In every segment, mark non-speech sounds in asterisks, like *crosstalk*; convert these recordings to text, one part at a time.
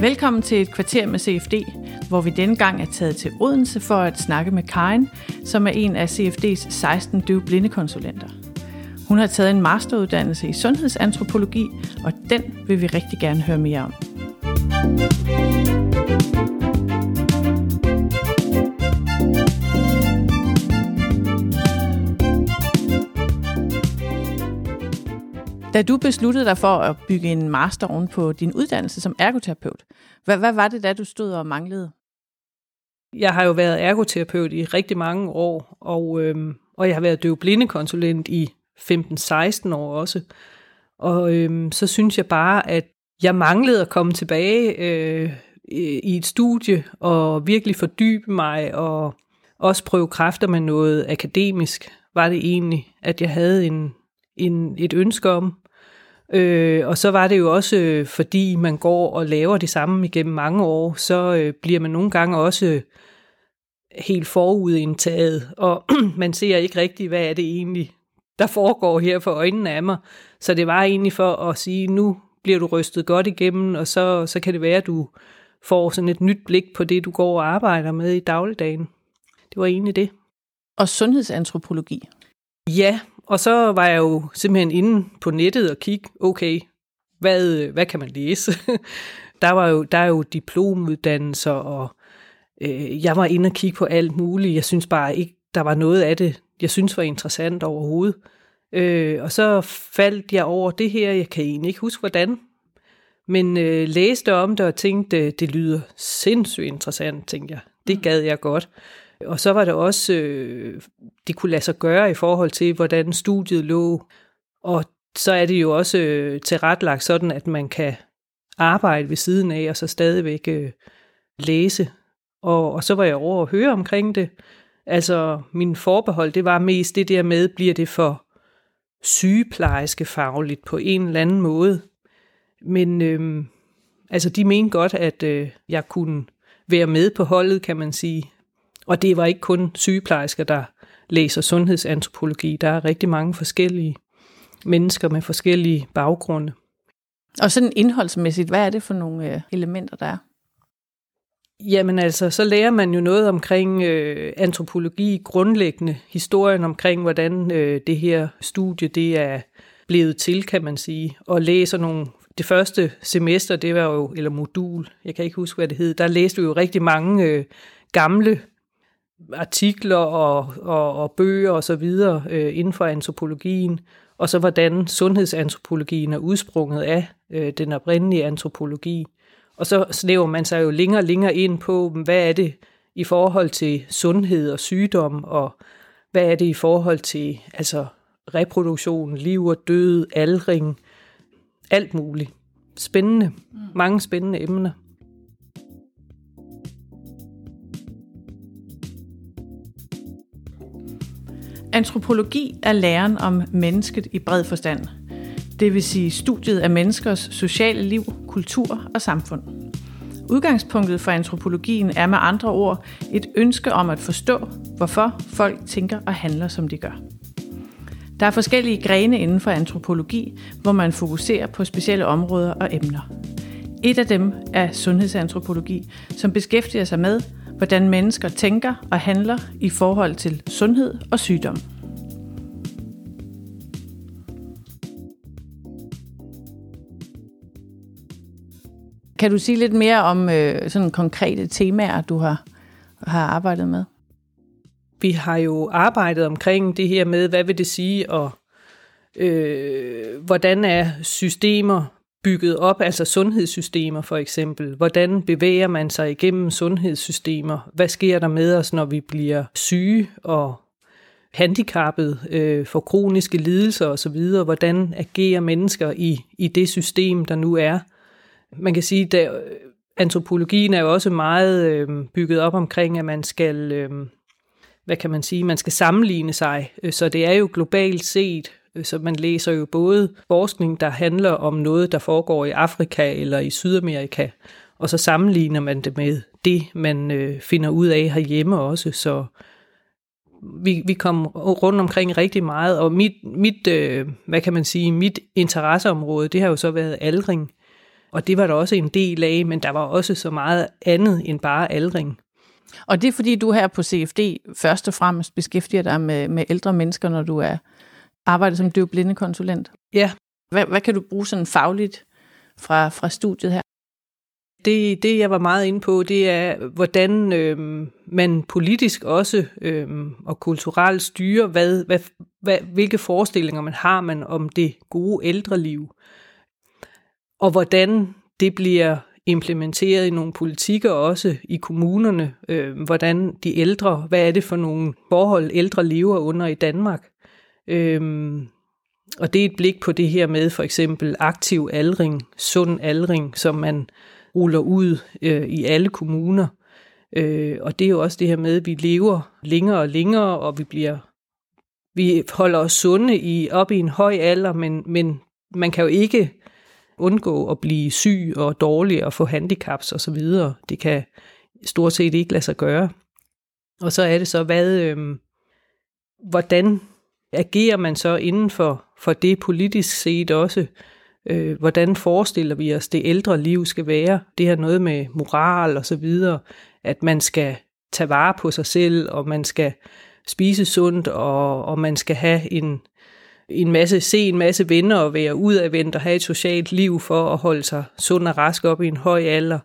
Velkommen til et kvarter med CFD, hvor vi denne gang er taget til Odense for at snakke med Karen, som er en af CFD's 16 døve blindekonsulenter. Hun har taget en masteruddannelse i sundhedsantropologi, og den vil vi rigtig gerne høre mere om. Da du besluttede dig for at bygge en master oven på din uddannelse som ergoterapeut, hvad, hvad var det da, du stod og manglede? Jeg har jo været ergoterapeut i rigtig mange år, og, øhm, og jeg har været døvblindekonsulent i 15-16 år også. Og øhm, så synes jeg bare, at jeg manglede at komme tilbage øh, i et studie og virkelig fordybe mig og også prøve kræfter med noget akademisk, var det egentlig, at jeg havde en, en, et ønske om. Øh, og så var det jo også, øh, fordi man går og laver det samme igennem mange år, så øh, bliver man nogle gange også helt forudindtaget, og *clears throat* man ser ikke rigtigt, hvad er det egentlig, der foregår her for øjnene af mig. Så det var egentlig for at sige, nu bliver du rystet godt igennem, og så, så kan det være, at du får sådan et nyt blik på det, du går og arbejder med i dagligdagen. Det var egentlig det. Og sundhedsantropologi? Ja, og så var jeg jo simpelthen inde på nettet og kigge, okay, hvad, hvad kan man læse? *laughs* der, var jo, der er jo diplomuddannelser, og øh, jeg var inde og kigge på alt muligt. Jeg synes bare ikke, der var noget af det, jeg synes var interessant overhovedet. Øh, og så faldt jeg over det her, jeg kan egentlig ikke huske hvordan, men øh, læste om det og tænkte, det lyder sindssygt interessant, tænkte jeg. Det mm. gad jeg godt. Og så var det også, øh, det kunne lade sig gøre i forhold til, hvordan studiet lå. Og så er det jo også øh, tilretlagt sådan, at man kan arbejde ved siden af, og så stadigvæk øh, læse. Og, og så var jeg over at høre omkring det. Altså, min forbehold, det var mest det der med, bliver det for sygeplejerske fagligt på en eller anden måde. Men øh, altså, de mente godt, at øh, jeg kunne være med på holdet, kan man sige. Og det var ikke kun sygeplejersker, der læser sundhedsantropologi. Der er rigtig mange forskellige mennesker med forskellige baggrunde. Og sådan indholdsmæssigt, hvad er det for nogle øh, elementer, der er? Jamen altså, så lærer man jo noget omkring øh, antropologi, grundlæggende historien omkring, hvordan øh, det her studie det er blevet til, kan man sige, og læser nogle det første semester, det var jo, eller modul, jeg kan ikke huske, hvad det hed, der læste vi jo rigtig mange øh, gamle artikler og, og, og bøger og så videre øh, inden for antropologien, og så hvordan sundhedsantropologien er udsprunget af øh, den oprindelige antropologi. Og så snæver man sig jo længere og længere ind på, hvad er det i forhold til sundhed og sygdom, og hvad er det i forhold til altså reproduktion, liv og død, aldring, alt muligt. Spændende. Mm. Mange spændende emner. Antropologi er læren om mennesket i bred forstand. Det vil sige studiet af menneskers sociale liv, kultur og samfund. Udgangspunktet for antropologien er med andre ord et ønske om at forstå, hvorfor folk tænker og handler, som de gør. Der er forskellige grene inden for antropologi, hvor man fokuserer på specielle områder og emner. Et af dem er sundhedsantropologi, som beskæftiger sig med, hvordan mennesker tænker og handler i forhold til sundhed og sygdom. Kan du sige lidt mere om øh, sådan konkrete temaer, du har, har arbejdet med? Vi har jo arbejdet omkring det her med, hvad vil det sige, og øh, hvordan er systemer bygget op, altså sundhedssystemer for eksempel. Hvordan bevæger man sig igennem sundhedssystemer? Hvad sker der med os, når vi bliver syge og handicappet, øh, for kroniske lidelser osv.? Hvordan agerer mennesker i, i det system, der nu er? Man kan sige, at øh, antropologien er jo også meget øh, bygget op omkring, at man skal, øh, hvad kan man sige, man skal sammenligne sig. Øh, så det er jo globalt set Øh, så man læser jo både forskning, der handler om noget, der foregår i Afrika eller i Sydamerika, og så sammenligner man det med det, man øh, finder ud af herhjemme også. Så vi, vi kom rundt omkring rigtig meget, og mit, mit øh, hvad kan man sige, mit interesseområde, det har jo så været aldring. Og det var der også en del af, men der var også så meget andet end bare aldring. Og det er fordi, du her på CFD først og fremmest beskæftiger dig med, med ældre mennesker, når du er arbejder som døvblindekonsulent? Ja. Hvad, hvad kan du bruge sådan fagligt fra, fra studiet her? Det, det, jeg var meget inde på, det er, hvordan øh, man politisk også øh, og kulturelt styrer, hvad, hvad, hvad, hvilke forestillinger man har man om det gode ældreliv, og hvordan det bliver implementeret i nogle politikker også i kommunerne, øh, hvordan de ældre, hvad er det for nogle forhold ældre lever under i Danmark. Øhm, og det er et blik på det her med for eksempel aktiv aldring, sund aldring, som man ruller ud øh, i alle kommuner. Øh, og det er jo også det her med, at vi lever længere og længere, og vi bliver vi holder os sunde i, op i en høj alder, men, men man kan jo ikke undgå at blive syg og dårlig og få handicaps og så videre. Det kan stort set ikke lade sig gøre. Og så er det så, hvad, øh, hvordan agerer man så inden for, for det politisk set også? Øh, hvordan forestiller vi os, det ældre liv skal være? Det har noget med moral og så videre, at man skal tage vare på sig selv, og man skal spise sundt, og, og man skal have en, en masse, se en masse venner og være udadvendt og have et socialt liv for at holde sig sund og rask op i en høj alder.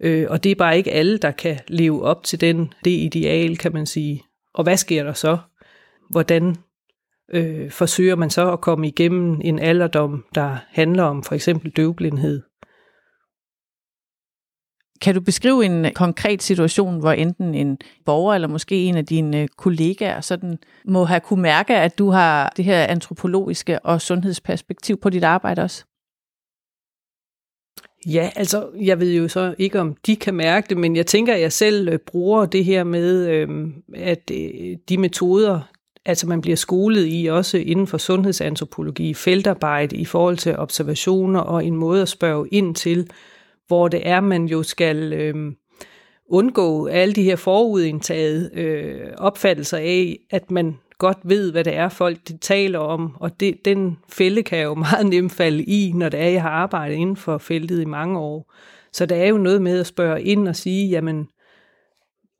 Øh, og det er bare ikke alle, der kan leve op til den, det ideal, kan man sige. Og hvad sker der så? Hvordan øh, forsøger man så at komme igennem en alderdom, der handler om for eksempel døvblindhed. Kan du beskrive en konkret situation, hvor enten en borger eller måske en af dine kollegaer sådan må have kunne mærke, at du har det her antropologiske og sundhedsperspektiv på dit arbejde også? Ja, altså jeg ved jo så ikke, om de kan mærke det, men jeg tænker, at jeg selv øh, bruger det her med, øh, at øh, de metoder, altså man bliver skolet i også inden for sundhedsantropologi, feltarbejde i forhold til observationer og en måde at spørge ind til, hvor det er, man jo skal øh, undgå alle de her forudindtaget øh, opfattelser af, at man godt ved, hvad det er, folk de taler om, og det, den fælde kan jeg jo *laughs* meget nemt falde i, når det er, jeg har arbejdet inden for feltet i mange år. Så der er jo noget med at spørge ind og sige, jamen,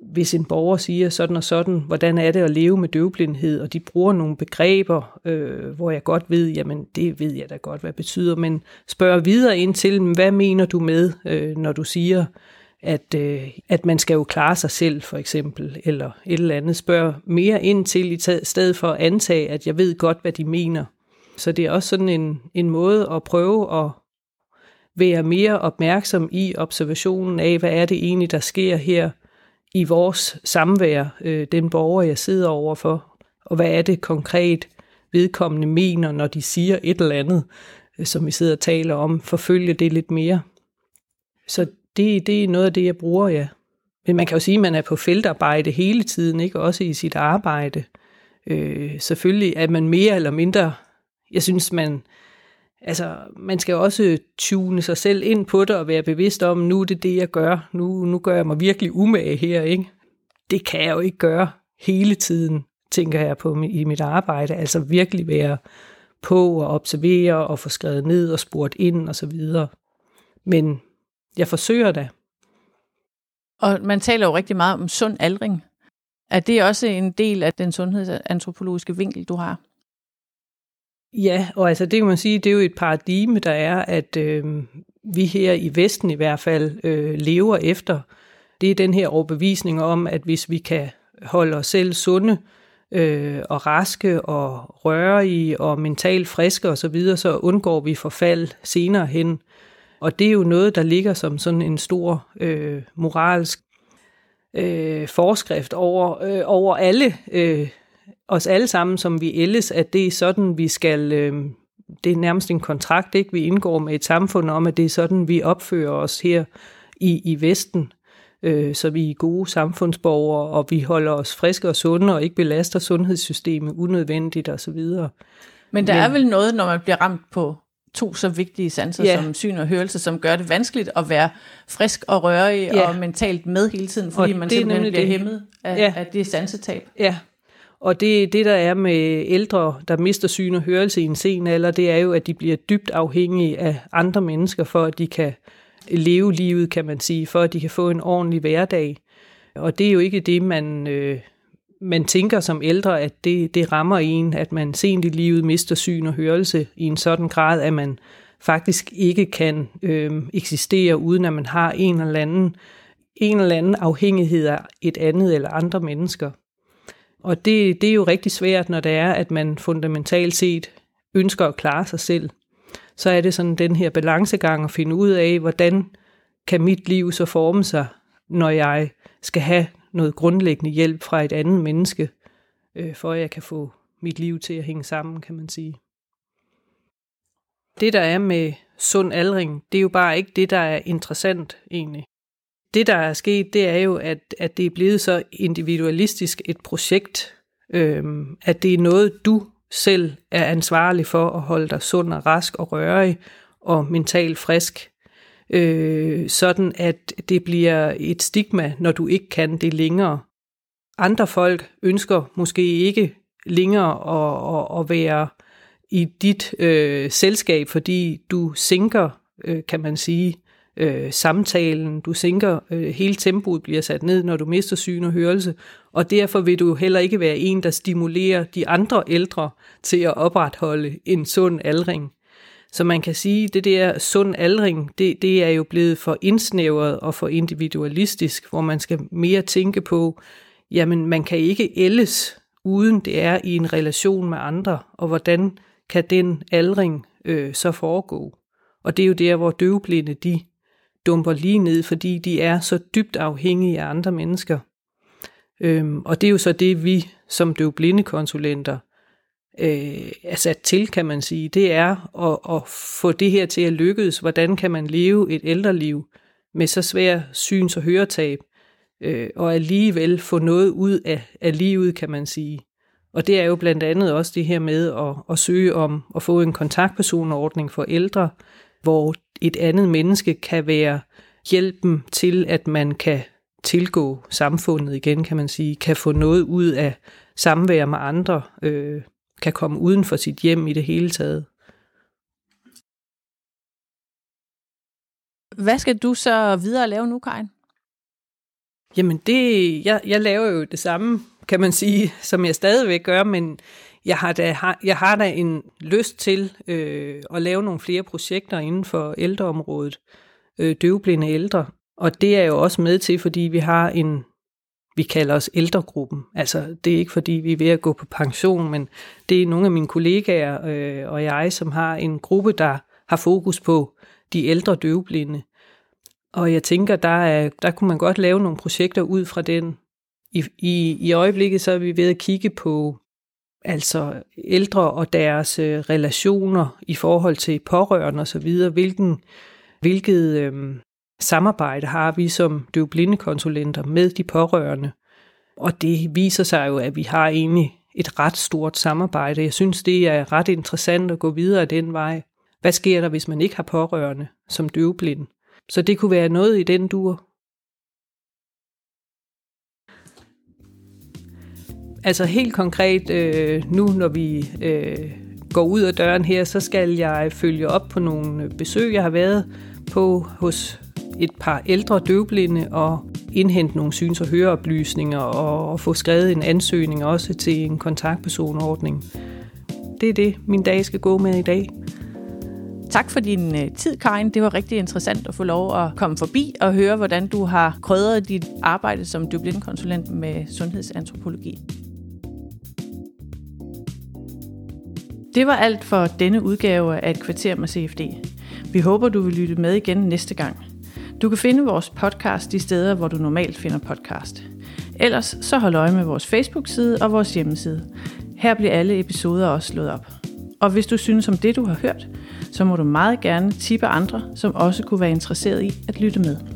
hvis en borger siger sådan og sådan, hvordan er det at leve med døvblindhed, og de bruger nogle begreber, øh, hvor jeg godt ved, jamen det ved jeg da godt, hvad det betyder, men spørger videre ind til, hvad mener du med, øh, når du siger, at, øh, at man skal jo klare sig selv, for eksempel, eller et eller andet. Spørg mere ind til, i stedet for at antage, at jeg ved godt, hvad de mener. Så det er også sådan en, en måde at prøve at være mere opmærksom i observationen af, hvad er det egentlig, der sker her, i vores samvær, øh, den borger, jeg sidder overfor, og hvad er det konkret, vedkommende mener, når de siger et eller andet, øh, som vi sidder og taler om, forfølge det lidt mere. Så det, det er noget af det, jeg bruger, ja. Men man kan jo sige, at man er på feltarbejde hele tiden, ikke også i sit arbejde. Øh, selvfølgelig er man mere eller mindre, jeg synes, man, altså, man skal også tune sig selv ind på det og være bevidst om, nu er det det, jeg gør. Nu, nu gør jeg mig virkelig umage her, ikke? Det kan jeg jo ikke gøre hele tiden, tænker jeg på i mit arbejde. Altså virkelig være på og observere og få skrevet ned og spurgt ind og så videre. Men jeg forsøger da. Og man taler jo rigtig meget om sund aldring. Er det også en del af den sundhedsantropologiske vinkel, du har? Ja, og altså det kan man sige, det er jo et paradigme, der er, at øh, vi her i Vesten i hvert fald øh, lever efter. Det er den her overbevisning om, at hvis vi kan holde os selv sunde øh, og raske og rørige og mentalt friske osv., så, videre, så undgår vi forfald senere hen. Og det er jo noget, der ligger som sådan en stor øh, moralsk øh, forskrift over, øh, over alle øh, os alle sammen, som vi ældes, at det er sådan, vi skal... Øh, det er nærmest en kontrakt, ikke? Vi indgår med et samfund om, at det er sådan, vi opfører os her i, i Vesten. Øh, så vi er gode samfundsborgere, og vi holder os friske og sunde, og ikke belaster sundhedssystemet unødvendigt osv. Men der Men, er vel noget, når man bliver ramt på to så vigtige sanser ja. som syn og hørelse, som gør det vanskeligt at være frisk og rørig ja. og mentalt med hele tiden, fordi og man simpelthen bliver det. hæmmet af, ja. af det sansetab. Ja, og det, det, der er med ældre, der mister syn og hørelse i en sen alder, det er jo, at de bliver dybt afhængige af andre mennesker, for at de kan leve livet, kan man sige, for at de kan få en ordentlig hverdag. Og det er jo ikke det, man, øh, man tænker som ældre, at det, det rammer en, at man sent i livet mister syn og hørelse i en sådan grad, at man faktisk ikke kan øh, eksistere, uden at man har en eller anden en eller anden afhængighed af et andet eller andre mennesker. Og det, det er jo rigtig svært, når det er, at man fundamentalt set ønsker at klare sig selv. Så er det sådan den her balancegang at finde ud af, hvordan kan mit liv så forme sig, når jeg skal have noget grundlæggende hjælp fra et andet menneske, øh, for at jeg kan få mit liv til at hænge sammen, kan man sige. Det, der er med sund aldring, det er jo bare ikke det, der er interessant egentlig. Det, der er sket, det er jo, at, at det er blevet så individualistisk et projekt, øhm, at det er noget, du selv er ansvarlig for at holde dig sund og rask og rørig og mentalt frisk øh, sådan at det bliver et stigma, når du ikke kan det længere. Andre folk ønsker måske ikke længere at, at, at være i dit øh, selskab, fordi du sænker, øh, kan man sige, øh, samtalen, du sænker, øh, hele tempoet bliver sat ned, når du mister syn og hørelse, og derfor vil du heller ikke være en, der stimulerer de andre ældre til at opretholde en sund aldring. Så man kan sige, det der sund aldring, det, det er jo blevet for indsnævret og for individualistisk, hvor man skal mere tænke på, jamen man kan ikke ældes, uden det er i en relation med andre, og hvordan kan den aldring øh, så foregå? Og det er jo der, hvor døvblinde, de dumper lige ned, fordi de er så dybt afhængige af andre mennesker. Øhm, og det er jo så det, vi som døvblinde konsulenter øh, er sat til, kan man sige, det er at, at få det her til at lykkes. Hvordan kan man leve et ældreliv med så svær syns- og høretab, øh, og alligevel få noget ud af, af livet, kan man sige. Og det er jo blandt andet også det her med at, at søge om at få en kontaktpersonordning for ældre, hvor et andet menneske kan være hjælpen til, at man kan tilgå samfundet igen, kan man sige, kan få noget ud af samvær med andre, øh, kan komme uden for sit hjem i det hele taget. Hvad skal du så videre lave nu, Karin? Jamen, det, jeg, jeg laver jo det samme, kan man sige, som jeg stadigvæk gør, men jeg har da, jeg har da en lyst til øh, at lave nogle flere projekter inden for ældreområdet, øh, døvblinde ældre. Og det er jo også med til, fordi vi har en vi kalder os ældregruppen. Altså, det er ikke fordi, vi er ved at gå på pension, men det er nogle af mine kollegaer øh, og jeg, som har en gruppe, der har fokus på de ældre døvblinde. Og jeg tænker, der, er, der kunne man godt lave nogle projekter ud fra den. I, i, I øjeblikket så er vi ved at kigge på altså ældre og deres øh, relationer i forhold til pårørende osv., hvilken, hvilket øh, samarbejde har vi som døvblindekonsulenter med de pårørende. Og det viser sig jo, at vi har egentlig et ret stort samarbejde. Jeg synes, det er ret interessant at gå videre den vej. Hvad sker der, hvis man ikke har pårørende som døvblind? Så det kunne være noget i den dur. Altså helt konkret, øh, nu når vi øh, går ud af døren her, så skal jeg følge op på nogle besøg, jeg har været på hos et par ældre døvblinde og indhente nogle syns- og høreoplysninger og få skrevet en ansøgning også til en kontaktpersonordning. Det er det, min dag skal gå med i dag. Tak for din øh, tid, Karin. Det var rigtig interessant at få lov at komme forbi og høre, hvordan du har krydret dit arbejde som døvblindekonsulent med sundhedsantropologi. Det var alt for denne udgave af Et kvarter med CFD. Vi håber, du vil lytte med igen næste gang. Du kan finde vores podcast de steder, hvor du normalt finder podcast. Ellers så hold øje med vores Facebook-side og vores hjemmeside. Her bliver alle episoder også slået op. Og hvis du synes om det, du har hørt, så må du meget gerne tippe andre, som også kunne være interesseret i at lytte med.